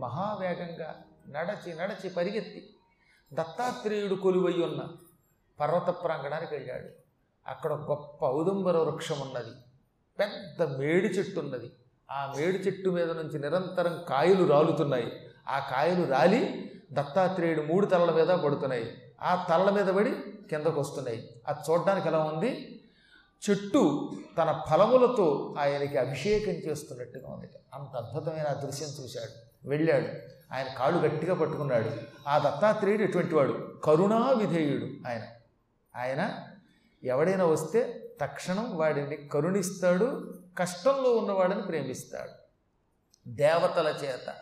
మహావేగంగా నడచి నడచి పరిగెత్తి దత్తాత్రేయుడు కొలువై ఉన్న పర్వత ప్రాంగణానికి వెళ్ళాడు. అక్కడ గొప్ప ఔదుంబర వృక్షం ఉన్నది. పెద్ద మేడి చెట్టు ఉన్నది. ఆ మేడి చెట్టు మీద నుంచి నిరంతరం కాయలు రాలుతున్నాయి. ఆ కాయలు రాలి దత్తాత్రేయుడు మూడు తలల మీద పడుతున్నాయి. ఆ తలల మీద పడి కిందకు వస్తున్నాయి అది చూడడానికి ఎలా ఉంది? చెట్టు తన ఫలములతో ఆయనకి అభిషేకం చేస్తున్నట్టుగా ఉంది. అంత అద్భుతమైన ఆ దృశ్యం చూశాడు. వెళ్ళాడు. ఆయన కాళ్ళు గట్టిగా పట్టుకున్నాడు. ఆ దత్తాత్రేయుడు ఎటువంటి వాడు కరుణా విధేయుడు ఆయన. ఆయన ఎవడైనా వస్తే తక్షణం వాడిని కరుణిస్తాడు కష్టంలో ఉన్నవాడిని ప్రేమిస్తాడు. దేవతల చేత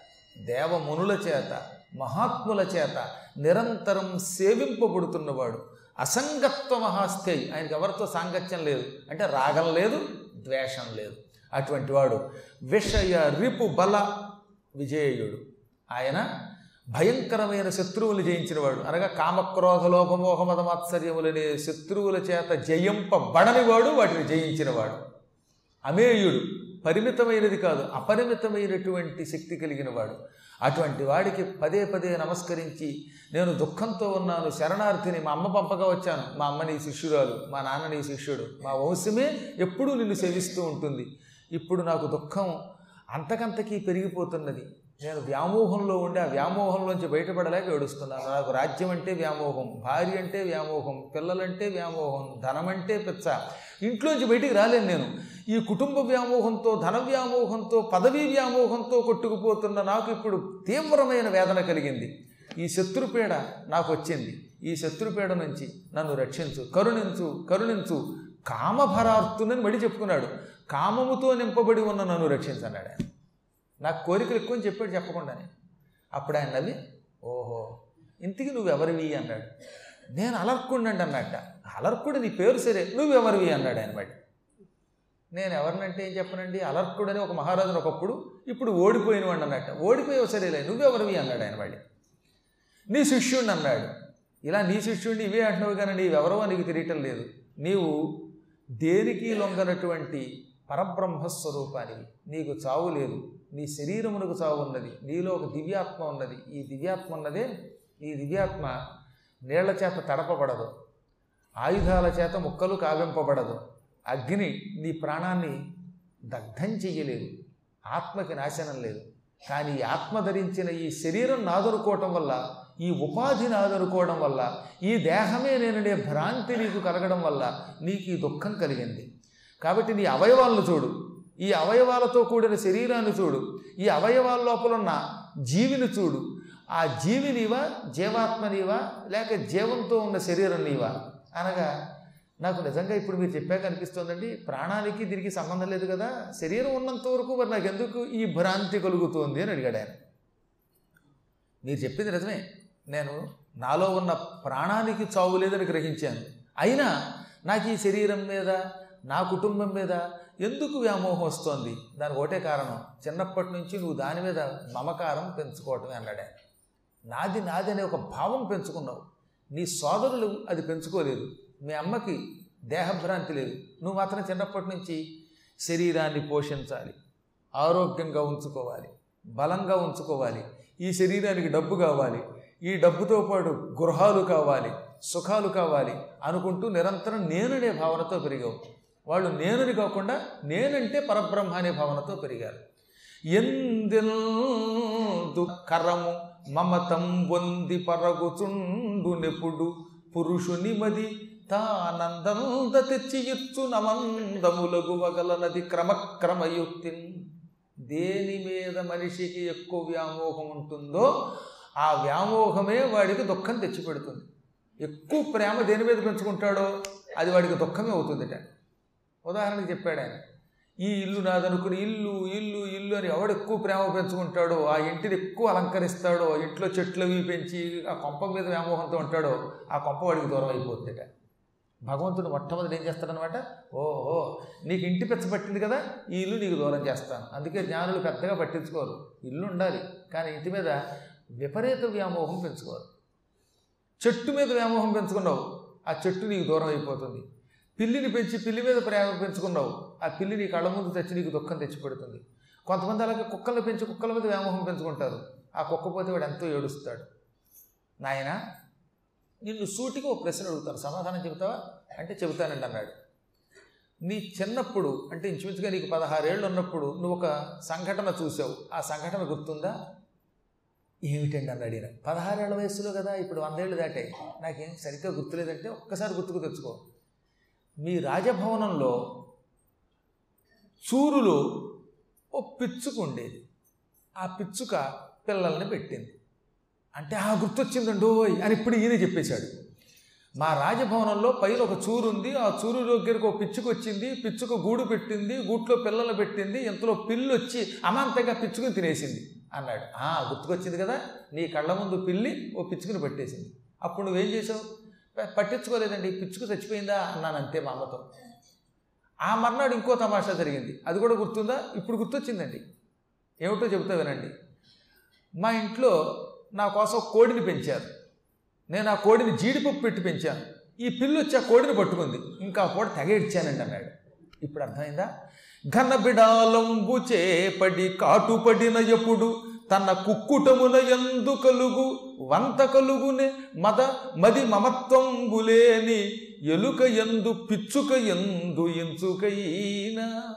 దేవమునుల చేత మహాత్ముల చేత నిరంతరం సేవింపబడుతున్నవాడు. అసంగత్వ మహాస్థేయి ఆయనకి ఎవరితో సాంగత్యం లేదు. అంటే రాగం లేదు ద్వేషం లేదు. అటువంటి వాడు విషయ రిపు బల విజేయుడు. ఆయన భయంకరమైన శత్రువులు జయించినవాడు. అనగా కామక్రోధ లోపమోహ మదమాత్సర్యములనే శత్రువుల చేత జయింపబడనివాడు వాటిని జయించినవాడు. అమేయుడు పరిమితమైనది కాదు అపరిమితమైనటువంటి శక్తి కలిగిన వాడు అటువంటి వాడికి పదే పదే నమస్కరించి నేను దుఃఖంతో ఉన్నాను శరణార్థిని మా అమ్మ పంపగా వచ్చాను. మా అమ్మ నీ శిష్యురాలు మా నాన్న నీ శిష్యుడు మా వంశమే ఎప్పుడూ నిన్ను సేవిస్తూ ఉంటుంది. ఇప్పుడు నాకు దుఃఖం అంతకంతకీ పెరిగిపోతున్నది. నేను వ్యామోహంలో ఉండి ఆ వ్యామోహంలోంచి బయటపడలేక ఏడుస్తున్నాను. నాకు రాజ్యం అంటే వ్యామోహం భార్య అంటే వ్యామోహం పిల్లలంటే వ్యామోహం ధనమంటే పెచ్చ. ఇంట్లోంచి బయటికి రాలేను నేను. ఈ కుటుంబ వ్యామోహంతో ధన వ్యామోహంతో పదవీ వ్యామోహంతో కొట్టుకుపోతున్న నాకు ఇప్పుడు తీవ్రమైన వేదన కలిగింది. ఈ శత్రుపీడ నాకు వచ్చింది. ఈ శత్రుపీడ నుంచి నన్ను రక్షించు కరుణించు కరుణించు కామభరార్థునని మడి చెప్పుకున్నాడు. కామముతో నింపబడి ఉన్న నన్ను రక్షించన్నాడు ఆయన. నాకు కోరికలు ఎక్కువ అని చెప్పాడు చెప్పకుండానే. అప్పుడు ఆయన నవ్వి ఓహో ఇంతకీ నువ్వెవరివి అన్నాడు. నేను అలర్కుండండి అన్నట్ట. అలర్కుడు నీ పేరు సరే నువ్వెవరివి అన్నాడు ఆయన బట్టి నేను ఎవరినంటే ఏం చెప్పనండి? అలర్కుడని ఒక మహారాజును ఒకప్పుడు ఇప్పుడు ఓడిపోయిన వాడు అన్నట్ట. ఓడిపోయావు సరేలే నువ్వెవరివి అన్నాడు ఆయన వాడి నీ శిష్యుడిని అన్నాడు. ఇలా నీ శిష్యుడిని ఇవే అంటున్నావు కానీ నీవెవరో నీకు తెలియటం లేదు. నీవు దేనికి లొంగనటువంటి పరబ్రహ్మస్వరూపానికి నీకు చావు లేదు. నీ శరీరమునకు చావు ఉన్నది. నీలో ఒక దివ్యాత్మ ఉన్నది. ఈ దివ్యాత్మ ఉన్నదే. ఈ దివ్యాత్మ నీళ్ళ చేత తడపబడదు. ఆయుధాల చేత ముక్కలు కావింపబడదు. అగ్ని నీ ప్రాణాన్ని దగ్ధం చెయ్యలేదు. ఆత్మకి నాశనం లేదు. కానీ ఈ ఆత్మ ధరించిన ఈ శరీరం నాదనుకోవటం వల్ల ఈ ఉపాధి నాదనుకోవడం వల్ల ఈ దేహమే నేననే భ్రాంతి నీకు కలగడం వల్ల నీకు ఈ దుఃఖం కలిగింది. కాబట్టి నీ అవయవాలను చూడు. ఈ అవయవాలతో కూడిన శరీరాన్ని చూడు. ఈ అవయవాల లోపల ఉన్న జీవిని చూడు. ఆ జీవి నీవా జీవాత్మ నీవా లేక జీవంతో ఉన్న శరీరం నీవా? అనగా నాకు నిజంగా ఇప్పుడు మీరు చెప్పాక అనిపిస్తోందండి ప్రాణానికి దీనికి సంబంధం లేదు కదా. శరీరం ఉన్నంత వరకు మరి నాకు ఎందుకు ఈ భ్రాంతి కలుగుతోంది అని అడిగాడు ఆయన. మీరు చెప్పింది నిజమే. నేను నాలో ఉన్న ప్రాణానికి చావు లేదని గ్రహించాను. అయినా నాకు ఈ శరీరం మీద నా కుటుంబం మీద ఎందుకు వ్యామోహం వస్తోంది? దానికి ఒకటే కారణం. చిన్నప్పటి నుంచి నువ్వు దాని మీద మమకారం పెంచుకోవటమే అన్నాడు నాది నాది అనే ఒక భావం పెంచుకున్నావు. నీ సోదరులు అది పెంచుకోలేదు. మీ అమ్మకి దేహభ్రాంతి లేదు. నువ్వు మాత్రం చిన్నప్పటి నుంచి శరీరాన్ని పోషించాలి. ఆరోగ్యంగా ఉంచుకోవాలి. బలంగా ఉంచుకోవాలి. ఈ శరీరానికి డబ్బు కావాలి. ఈ డబ్బుతో పాటు గృహాలు కావాలి. సుఖాలు కావాలి అనుకుంటూ నిరంతరం నేననే భావనతో పెరిగావు. వాళ్ళు నేనుని కాకుండా నేనంటే పరబ్రహ్మ అనే భావనతో పెరిగారు. ఎందెల్దు కరము మమతం వంది పరగుచుండునెప్పుడు పురుషుని మది తానందంద తెచ్చి ఇచ్చు నమందములగు వగలనది క్రమక్రమయుక్తి దేని మీద మనిషికి ఎక్కువ వ్యామోహం ఉంటుందో ఆ వ్యామోహమే వాడికి దుఃఖం తెచ్చిపెడుతుంది. ఎక్కువ ప్రేమ దేని మీద పెంచుకుంటాడో అది వాడికి దుఃఖమే అవుతుందిట. ఉదాహరణకి చెప్పాడు ఆయన. ఈ ఇల్లు నాదనుకుని ఇల్లు ఇల్లు ఇల్లు అని ఎవడు ఎక్కువ ప్రేమ పెంచుకుంటాడో ఆ ఇంటిని ఎక్కువ అలంకరిస్తాడో ఇంట్లో చెట్లు అవి పెంచి ఆ కొంప మీద వ్యామోహంతో ఉంటాడో ఆ కొంప వాడికి దూరం అయిపోతుందట. భగవంతుడు మొట్టమొదటి ఏం చేస్తాడనమాట ఓహో నీకు ఇంటి పెచ్చ పట్టింది కదా ఈ ఇల్లు నీకు దూరం చేస్తాను. అందుకే జ్ఞానులు పెద్దగా పట్టించుకోరు. ఇల్లు ఉండాలి కానీ ఇంటి మీద విపరీత వ్యామోహం పెంచుకోరు. చెట్టు మీద వ్యామోహం పెంచుకున్నావు ఆ చెట్టు నీకు దూరం అయిపోతుంది. పిల్లిని పెంచి పిల్లి మీద ప్రేమ పెంచుకున్నావు. ఆ పిల్లి నీ కళ్ళ ముందు తెచ్చి నీకు దుఃఖం తెచ్చిపెడుతుంది. కొంతమంది అలాగే కుక్కలను పెంచి కుక్కల మీద వ్యామోహం పెంచుకుంటారు. ఆ కుక్క పోతే వాడు ఎంతో ఏడుస్తాడు. నాయన నిన్ను సూటిగా ఒక ప్రశ్న అడుగుతాను. సమాధానం చెబుతావా? అంటే చెబుతానండి అన్నాడు. నీ చిన్నప్పుడు అంటే ఇంచుమించుగా నీకు పదహారేళ్ళు ఉన్నప్పుడు నువ్వు ఒక సంఘటన చూసావు ఆ సంఘటన గుర్తుందా? ఏమిటండి? అన్నాడు ఈయన. పదహారేళ్ళ వయసులో కదా ఇప్పుడు వందేళ్ళు దాటాయి నాకేం సరిగ్గా గుర్తులేదంటే ఒక్కసారి గుర్తుకు తెచ్చుకో. మీ రాజభవనంలో చూరులో ఓ పిచ్చుకు ఉండేది. ఆ పిచ్చుక పిల్లల్ని పెట్టింది. అంటే ఆ గుర్తొచ్చిందండోయ్ అని ఇప్పుడు ఈయన చెప్పేశాడు. మా రాజభవనంలో పైన ఒక చూరు ఉంది. ఆ చూరు దగ్గరకు ఒక పిచ్చుకు వచ్చింది. పిచ్చుక గూడు పెట్టింది. గూట్లో పిల్లలు పెట్టింది. ఇంతలో పిల్లి వచ్చి అమాంతంగా పిచ్చుకుని తినేసింది అన్నాడు. ఆ గుర్తుకొచ్చింది కదా! నీ కళ్ళ ముందు పిల్లి ఓ పిచ్చుకుని పెట్టేసింది. అప్పుడు నువ్వేం చేసావు? పట్టించుకోలేదండి పిచ్చుకు చచ్చిపోయిందా? అన్నాను అంతే మా అమ్మతో ఆ మర్నాడు ఇంకో తమాషా జరిగింది. అది కూడా గుర్తుందా? ఇప్పుడు గుర్తొచ్చిందండి. ఏమిటో చెబుతా వినండి. మా ఇంట్లో నా కోసం కోడిని పెంచారు. నేను ఆ కోడిని జీడిపప్పు పెట్టి పెంచాను. ఈ పిల్లు వచ్చి ఆ కోడిని పట్టుకుంది. ఇంకా ఆ కోడి తెగ ఇచ్చానండి అన్నాడు. ఇప్పుడు అర్థమైందా? ఘన బిడాలంబు చేపడి కాటుపడిన ఎప్పుడు తన కుక్కుటమున ఎందు కలుగు వంత కలుగునే మద మది మమత్వంబులేని ఎలుక ఎందు పిచ్చుక ఎందు ఎంచుకైనా.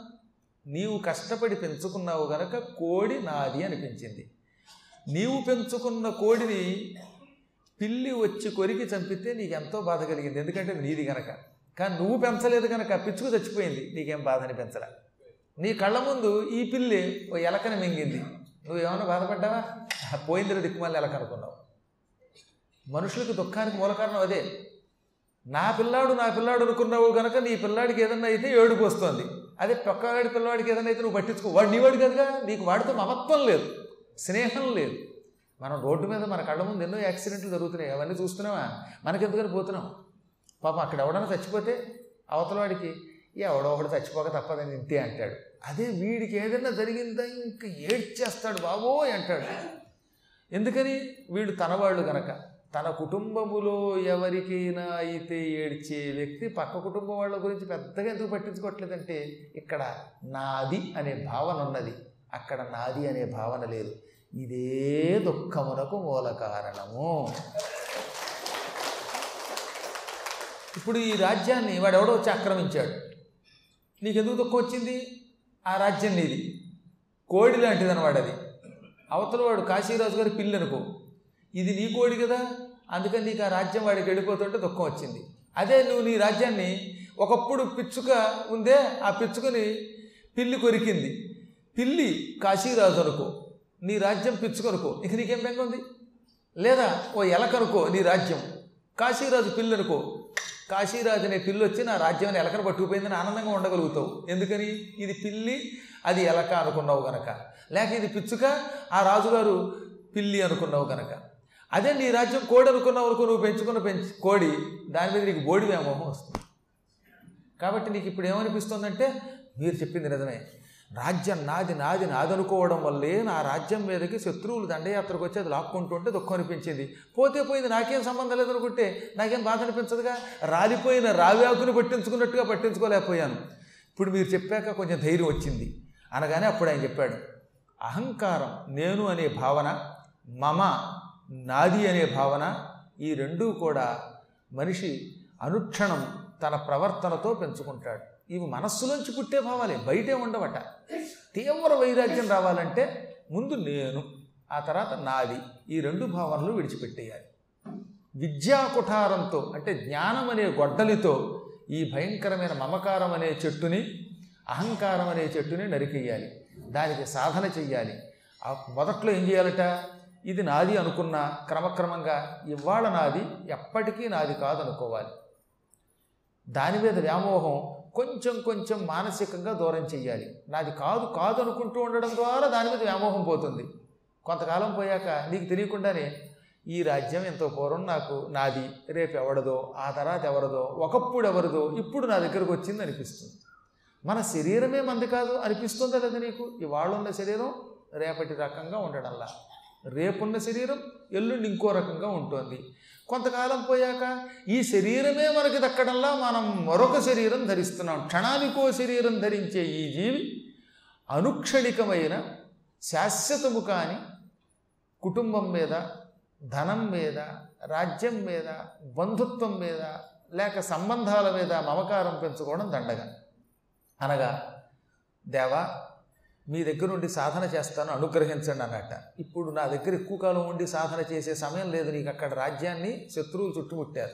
నీవు కష్టపడి పెంచుకున్నావు గనక కోడి నాది అనిపించింది. నీవు పెంచుకున్న కోడిని పిల్లి వచ్చి కొరికి చంపితే నీకు ఎంతో బాధ కలిగింది. ఎందుకంటే నీది గనక. కానీ నువ్వు పెంచలేదు కనుక పిచ్చుకు చచ్చిపోయింది. నీకేం బాధ అనిపించరా నీ కళ్ళ ముందు ఈ పిల్లి ఓ ఎలకని మింగింది. నువ్వేమన్నా బాధపడ్డావా? పోయిందిరా దిక్కుమాలి ఎలా కనుక్కున్నావు? మనుషులకు దుఃఖానికి మూల కారణం అదే. నా పిల్లాడు నా పిల్లాడు అనుకున్నావు గనక నీ పిల్లాడికి ఏదన్నా అయితే ఏడుపు వస్తుంది. అదే పక్కవాడి పిల్లవాడికి ఏదైనా అయితే నువ్వు పట్టించుకో. వాడు నీవాడు కనుక నీకు వాడితో మమత్వం లేదు స్నేహం లేదు. మనం రోడ్డు మీద మన కళ్ళ ముందు ఎన్నో యాక్సిడెంట్లు జరుగుతున్నాయి. అవన్నీ చూస్తున్నావా? మనకెందుకని పోతున్నాం పాపం అక్కడ ఎవడన్నా చచ్చిపోతే అవతల వాడికి ఎవడో ఒకడు చచ్చిపోక తప్పదని ఇంతే అంటాడు. అదే వీడికి ఏదైనా జరిగిందా? ఇంక ఏడ్చేస్తాడు బాబోయ్ అంటాడు. ఎందుకని? వీడు తనవాళ్ళు గనక. తన కుటుంబములో ఎవరికైనా అయితే ఏడ్చే వ్యక్తి పక్క కుటుంబం వాళ్ళ గురించి పెద్దగా ఎందుకు పట్టించుకోవట్లేదంటే ఇక్కడ నాది అనే భావన ఉన్నది. అక్కడ నాది అనే భావన లేదు. ఇదే దుఃఖమునకు మూల కారణము. ఇప్పుడు ఈ రాజ్యాన్ని వాడెవడో వచ్చి ఆక్రమించాడు. నీకెందుకు దుఃఖం వచ్చింది? ఆ రాజ్యం నీది కోడి లాంటిది అనవాడు అది. అవతల వాడు కాశీరాజు గారి పిల్లి అనుకో ఇది నీ కోడి కదా అందుకని నీకు ఆ రాజ్యం వాడికి వెళ్ళిపోతుంటే దుఃఖం వచ్చింది. అదే నువ్వు నీ రాజ్యాన్ని ఒకప్పుడు పిచ్చుక ఉందే ఆ పిచ్చుకని పిల్లి కొరికింది. పిల్లి కాశీరాజు అనుకో. నీ రాజ్యం పిచ్చుకనుకో ఇక నీకేం బెంగ ఉంది? లేదా ఓ ఎలకనుకో నీ రాజ్యం. కాశీరాజు పిల్లి అనుకో. కాశీరాజు అనే పిల్లి వచ్చి నా రాజ్యాన్ని ఎలకను పట్టుకుపోయిందని ఆనందంగా ఉండగలుగుతావు. ఎందుకని? ఇది పిల్లి అది ఎలక అనుకున్నావు గనక. లేక ఇది పిచ్చుక ఆ రాజుగారు పిల్లి అనుకున్నావు గనక. అదే నీ రాజ్యం కోడి అనుకున్నావు అనుకో నువ్వు పెంచుకున్న పెంచి కోడి దాని మీద నీకు బోడి వ్యామోహం వస్తుంది. కాబట్టి నీకు ఇప్పుడు ఏమనిపిస్తుందంటే మీరు చెప్పింది నిజమే. రాజ్యం నాది నాది నాదనుకోవడం వల్లే నా రాజ్యం మీదకి శత్రువులు దండయాత్రకు వచ్చి అది లాక్కుంటుంటే దుఃఖం అనిపించింది. పోతే పోయింది నాకేం సంబంధం లేదనుకుంటే నాకేం బాధ అనిపించదుగా? రాలిపోయిన రావ్యాకుని పట్టించుకున్నట్టుగా పట్టించుకోలేకపోయాను. ఇప్పుడు మీరు చెప్పాక కొంచెం ధైర్యం వచ్చింది. అనగానే అప్పుడు ఆయన చెప్పాడు అహంకారం నేను అనే భావన మమ నాది అనే భావన ఈ రెండూ కూడా మనిషి అనుక్షణం తన ప్రవర్తనతో పెంచుకుంటాడు. ఇవి మనస్సులోంచి పుట్టే భావాలే బయటే ఉండవట. తీవ్ర వైరాగ్యం రావాలంటే ముందు నేను ఆ తర్వాత నాది ఈ రెండు భావనలు విడిచిపెట్టేయాలి. విద్యా కుఠారంతో అంటే జ్ఞానం అనే గొడ్డలితో ఈ భయంకరమైన మమకారం అనే చెట్టుని అహంకారం అనే చెట్టుని నరికేయాలి. దానికి సాధన చెయ్యాలి. మొదట్లో ఏం చేయాలట? ఇది నాది అనుకున్న క్రమక్రమంగా ఇవాళ నాది ఎప్పటికీ నాది కాదనుకోవాలి. దాని మీద వ్యామోహం కొంచెం కొంచెం మానసికంగా దూరం చేయాలి నాది కాదు కాదు అనుకుంటూ ఉండడం ద్వారా దాని మీద వ్యామోహం పోతుంది. కొంతకాలం పోయాక నీకు తెలియకుండానే ఈ రాజ్యం ఎంతో పూర్వం నాకు నాది రేపు ఎవడదో ఆ తర్వాత ఎవరిదో ఒకప్పుడు ఎవరిదో ఇప్పుడు నా దగ్గరకు వచ్చింది అనిపిస్తుంది. మన శరీరమే మంది కాదు అనిపిస్తుందా లేదా నీకు? ఇవాళ ఉన్న శరీరం రేపటి రకంగా ఉండడంలా. రేపున్న శరీరం ఎల్లుండి ఇంకో రకంగా ఉంటుంది. కొంతకాలం పోయాక ఈ శరీరమే మనకి దక్కడంలా మనం మరొక శరీరం ధరిస్తున్నాం. క్షణానికో శరీరం ధరించే ఈ జీవి అనుక్షణికమైన శాశ్వతము కాని కుటుంబం మీద ధనం మీద రాజ్యం మీద బంధుత్వం మీద లేక సంబంధాల మీద మమకారం పెంచుకోవడం దండగ. అనగా దేవా మీ దగ్గర నుండి సాధన చేస్తాను అనుగ్రహించండి అన్నట్ట. ఇప్పుడు నా దగ్గర ఎక్కువ కాలం ఉండి సాధన చేసే సమయం లేదు. నీకు అక్కడ రాజ్యాన్ని శత్రువులు చుట్టుముట్టారు.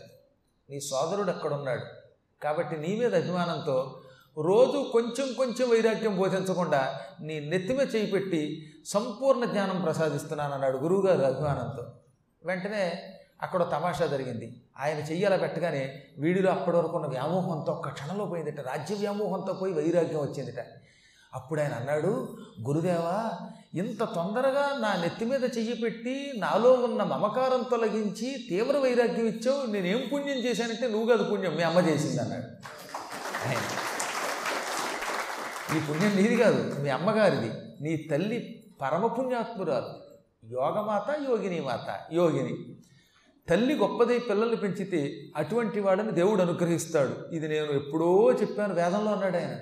నీ సోదరుడు అక్కడున్నాడు. కాబట్టి నీ మీద అభిమానంతో రోజు కొంచెం కొంచెం వైరాగ్యం బోధించకుండా నీ నెత్తిమే చేయి పెట్టి సంపూర్ణ జ్ఞానం ప్రసాదిస్తున్నాను అన్నాడు గురువుగారు అభిమానంతో. వెంటనే అక్కడ తమాషా జరిగింది. ఆయన చెయ్యాల పెట్టగానే వీడిలో అప్పటి వరకు ఉన్న వ్యామోహంతో ఒక్క క్షణంలో పోయిందట. రాజ్య వ్యామోహంతో పోయి వైరాగ్యం వచ్చిందిట. అప్పుడు ఆయన అన్నాడు గురుదేవా ఇంత తొందరగా నా నెత్తి మీద చెయ్యి పెట్టి నాలో ఉన్న మమకారం తొలగించి తీవ్ర వైరాగ్యం ఇచ్చావు నేనేం పుణ్యం చేశానంటే నువ్వు కాదు పుణ్యం మీ అమ్మ చేసింది అన్నాడు. నీ ఈ పుణ్యం నీది కాదు మీ అమ్మగారిది నీ తల్లి పరమపుణ్యాత్మురాలు యోగమాత యోగిని మాత యోగిని. తల్లి గొప్పదై పిల్లల్ని పెంచితే అటువంటి వాళ్ళని దేవుడు అనుగ్రహిస్తాడు. ఇది నేను ఎప్పుడో చెప్పాను వేదంలో అన్నాడు ఆయన.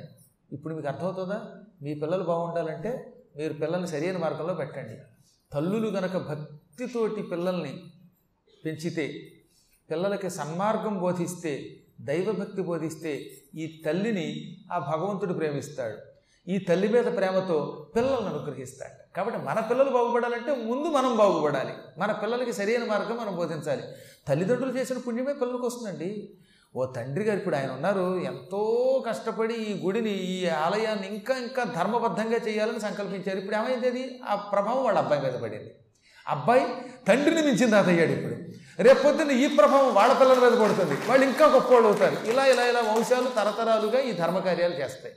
ఇప్పుడు మీకు అర్థమవుతుందా? మీ పిల్లలు బాగుండాలంటే మీరు పిల్లల్ని సరైన మార్గంలో పెట్టండి. తల్లులు గనక భక్తితోటి పిల్లల్ని పెంచితే పిల్లలకి సన్మార్గం బోధిస్తే దైవభక్తి బోధిస్తే ఈ తల్లిని ఆ భగవంతుడు ప్రేమిస్తాడు. ఈ తల్లి మీద ప్రేమతో పిల్లలను అనుగ్రహిస్తాడు. కాబట్టి మన పిల్లలు బాగుపడాలంటే ముందు మనం బాగుపడాలి. మన పిల్లలకి సరైన మార్గం మనం బోధించాలి. తల్లిదండ్రులు చేసిన పుణ్యమే పిల్లలకు వస్తుందండి. ఓ తండ్రి గారు ఇప్పుడు ఆయన ఉన్నారు. ఎంతో కష్టపడి ఈ గుడిని ఈ ఆలయాన్ని ఇంకా ఇంకా ధర్మబద్ధంగా చేయాలని సంకల్పించారు. ఇప్పుడు ఏమైంది? అది ఆ ప్రభావం వాళ్ళ అబ్బాయి మీద పడింది. అబ్బాయి తండ్రిని మించిన తాత అయ్యాడు ఇప్పుడు. రేపు పొద్దున్న ఈ ప్రభావం వాళ్ళ పిల్లల మీద పడుతుంది. వాళ్ళు ఇంకా గొప్పవాళ్ళు అవుతారు. ఇలా ఇలా ఇలా వంశాలు తరతరాలుగా ఈ ధర్మకార్యాలు చేస్తాయి.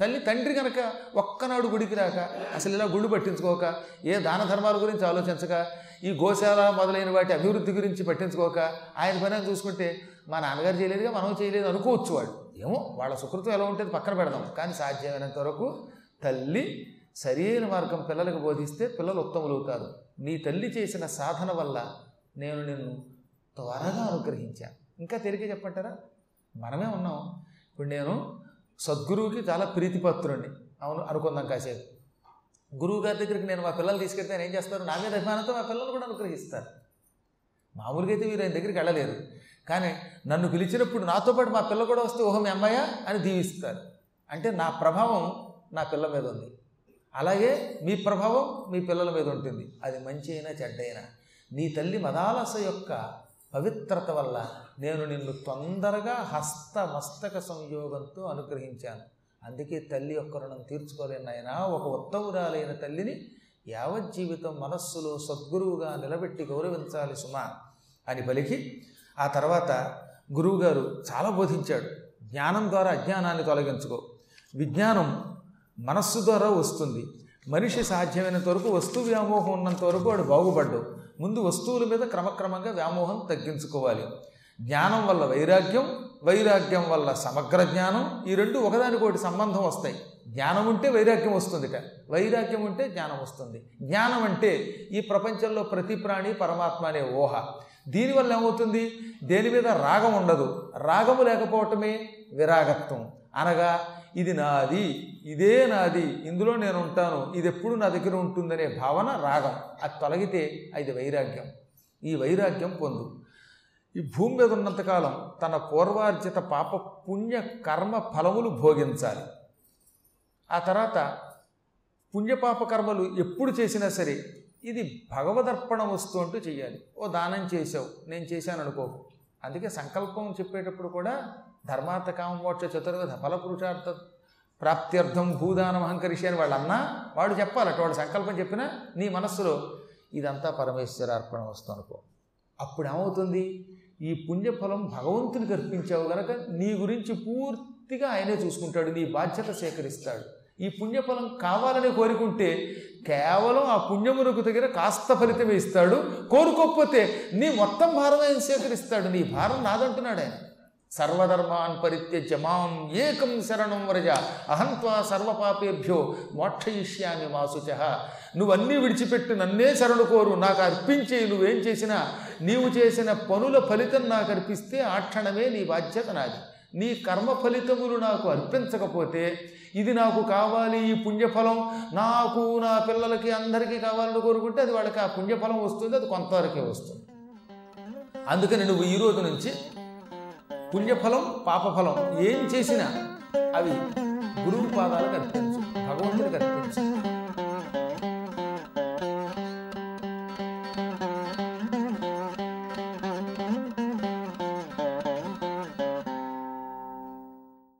తల్లి తండ్రి కనుక ఒక్కనాడు గుడికి రాక అసలు ఇలా గుళ్ళు పట్టించుకోక ఏ దాన ధర్మాల గురించి ఆలోచించక ఈ గోశాల మొదలైన వాటి అభివృద్ధి గురించి పట్టించుకోక ఆయన పని చూసుకుంటే మా నాన్నగారు చేయలేదుగా మనం చేయలేదు అనుకోవచ్చు వాడు. ఏమో వాళ్ళ సుకృతం ఎలా ఉంటుంది పక్కన పెడదాం. కానీ సాధ్యమైనంత వరకు తల్లి సరైన మార్గం పిల్లలకు బోధిస్తే పిల్లలు ఉత్తములవుతారు నీ తల్లి చేసిన సాధన వల్ల నేను నిన్ను త్వరగా అనుగ్రహించాను ఇంకా తెలియక చెప్పంటారా? మనమే ఉన్నాం. ఇప్పుడు నేను సద్గురువుకి చాలా ప్రీతిపత్రుణ్ణి అవును అనుకుందాం కాసేపు. గురువు గారి దగ్గరికి నేను మా పిల్లలు తీసుకెళ్తే నేను ఏం చేస్తారు? నా మీద అభిమానంతో మా పిల్లలు కూడా అనుగ్రహిస్తారు. మామూలుగా అయితే వీరు ఆయన దగ్గరికి వెళ్ళలేరు. కానీ నన్ను పిలిచినప్పుడు నాతో పాటు మా పిల్ల కూడా వస్తే ఓహో మీ అమ్మాయ? అని దీవిస్తారు. అంటే నా ప్రభావం నా పిల్ల మీద ఉంది. అలాగే మీ ప్రభావం మీ పిల్లల మీద ఉంటుంది. అది మంచి అయినా చెడ్డ అయినా నీ తల్లి మదాలస యొక్క పవిత్రత వల్ల నేను నిన్ను తొందరగా హస్త మస్తక సంయోగంతో అనుగ్రహించాను. అందుకే తల్లి యొక్క రుణం తీర్చుకోలేని ఆయన ఒక ఉత్తమురాలైన తల్లిని యావజ్జీవితం మనస్సులో సద్గురువుగా నిలబెట్టి గౌరవించాలి సుమా అని పలికి. ఆ తర్వాత గురువుగారు చాలా బోధించాడు. జ్ఞానం ద్వారా అజ్ఞానాన్ని తొలగించుకో. విజ్ఞానం మనస్సు ద్వారా వస్తుంది. మనిషి సాధ్యమైనంత వరకు వస్తు వ్యామోహం ఉన్నంత వరకు వాడు బాగుపడ్డు ముందు వస్తువుల మీద క్రమక్రమంగా వ్యామోహం తగ్గించుకోవాలి. జ్ఞానం వల్ల వైరాగ్యం వైరాగ్యం వల్ల సమగ్ర జ్ఞానం ఈ రెండు ఒకదానికొకటి సంబంధం వస్తాయి. జ్ఞానం ఉంటే వైరాగ్యం వస్తుందిట. వైరాగ్యం ఉంటే జ్ఞానం వస్తుంది. జ్ఞానం అంటే ఈ ప్రపంచంలో ప్రతి ప్రాణి పరమాత్మ అనే ఊహ. దీనివల్ల ఏమవుతుంది? దేని మీద రాగం ఉండదు. రాగము లేకపోవటమే విరాగత్వం. అనగా ఇది నాది ఇదే నాది ఇందులో నేను ఉంటాను ఇది ఎప్పుడు నా దగ్గర ఉంటుందనే భావన రాగం. అది తొలగితే అది వైరాగ్యం. ఈ వైరాగ్యం పొందు. ఈ భూమి మీద ఉన్నంతకాలం తన పూర్వార్జిత పాప పుణ్య కర్మ ఫలములు భోగించాలి. ఆ తర్వాత పుణ్యపాప కర్మలు ఎప్పుడు చేసినా సరే ఇది భగవదర్పణ వస్తు అంటూ చేయాలి. ఓ దానం చేసావు నేను చేశాను అనుకో అందుకే సంకల్పం చెప్పేటప్పుడు కూడా ధర్మార్థ కామోక్ష చతుర్విధ ఫలపురుషార్థ ప్రాప్త్యర్థం భూదానం అహంకరిషి అని వాళ్ళు అన్నా వాడు చెప్పాలట వాడు సంకల్పం చెప్పినా నీ మనస్సులో ఇదంతా పరమేశ్వర అర్పణ వస్తుందనుకో అప్పుడు ఏమవుతుంది? ఈ పుణ్యఫలం భగవంతునికి అర్పించావు గనక నీ గురించి పూర్తిగా ఆయనే చూసుకుంటాడు నీ బాధ్యత సేకరిస్తాడు. ఈ పుణ్యఫలం కావాలని కోరుకుంటే కేవలం ఆ పుణ్యమునకు దగ్గర కాస్త ఫలితమే ఇస్తాడు. కోరుకోకపోతే నీ మొత్తం భారం ఆయన సేకరిస్తాడు. నీ భారం నాదంటున్నాడు ఆయన. సర్వధర్మాన్ పరిత్యజ్య మాం ఏకం శరణం వ్రజ అహంత్వా సర్వపాపేభ్యో మోక్షయిష్యామి వాసుచ. నువ్వన్నీ విడిచిపెట్టి నన్నే శరణు కోరు నాకు అర్పించే నువ్వేం చేసినా నీవు చేసిన పనుల ఫలితం నాకు అర్పిస్తే ఆ క్షణమే నీ బాధ్యత నాది. నీ కర్మ ఫలితములు నాకు అర్పించకపోతే ఇది నాకు కావాలి ఈ పుణ్యఫలం. నాకు నా పిల్లలకి అందరికీ కావాలని కోరుకుంటే అది వాళ్ళకి ఆ పుణ్యఫలం వస్తుంది అది కొంతవరకే వస్తుంది. అందుకని నువ్వు ఈరోజు నుంచి పుణ్యఫలం పాపఫలం ఏం చేసినా అవి గురువు పాదాలకు అర్పించు భగవంతుడికి అర్పించు.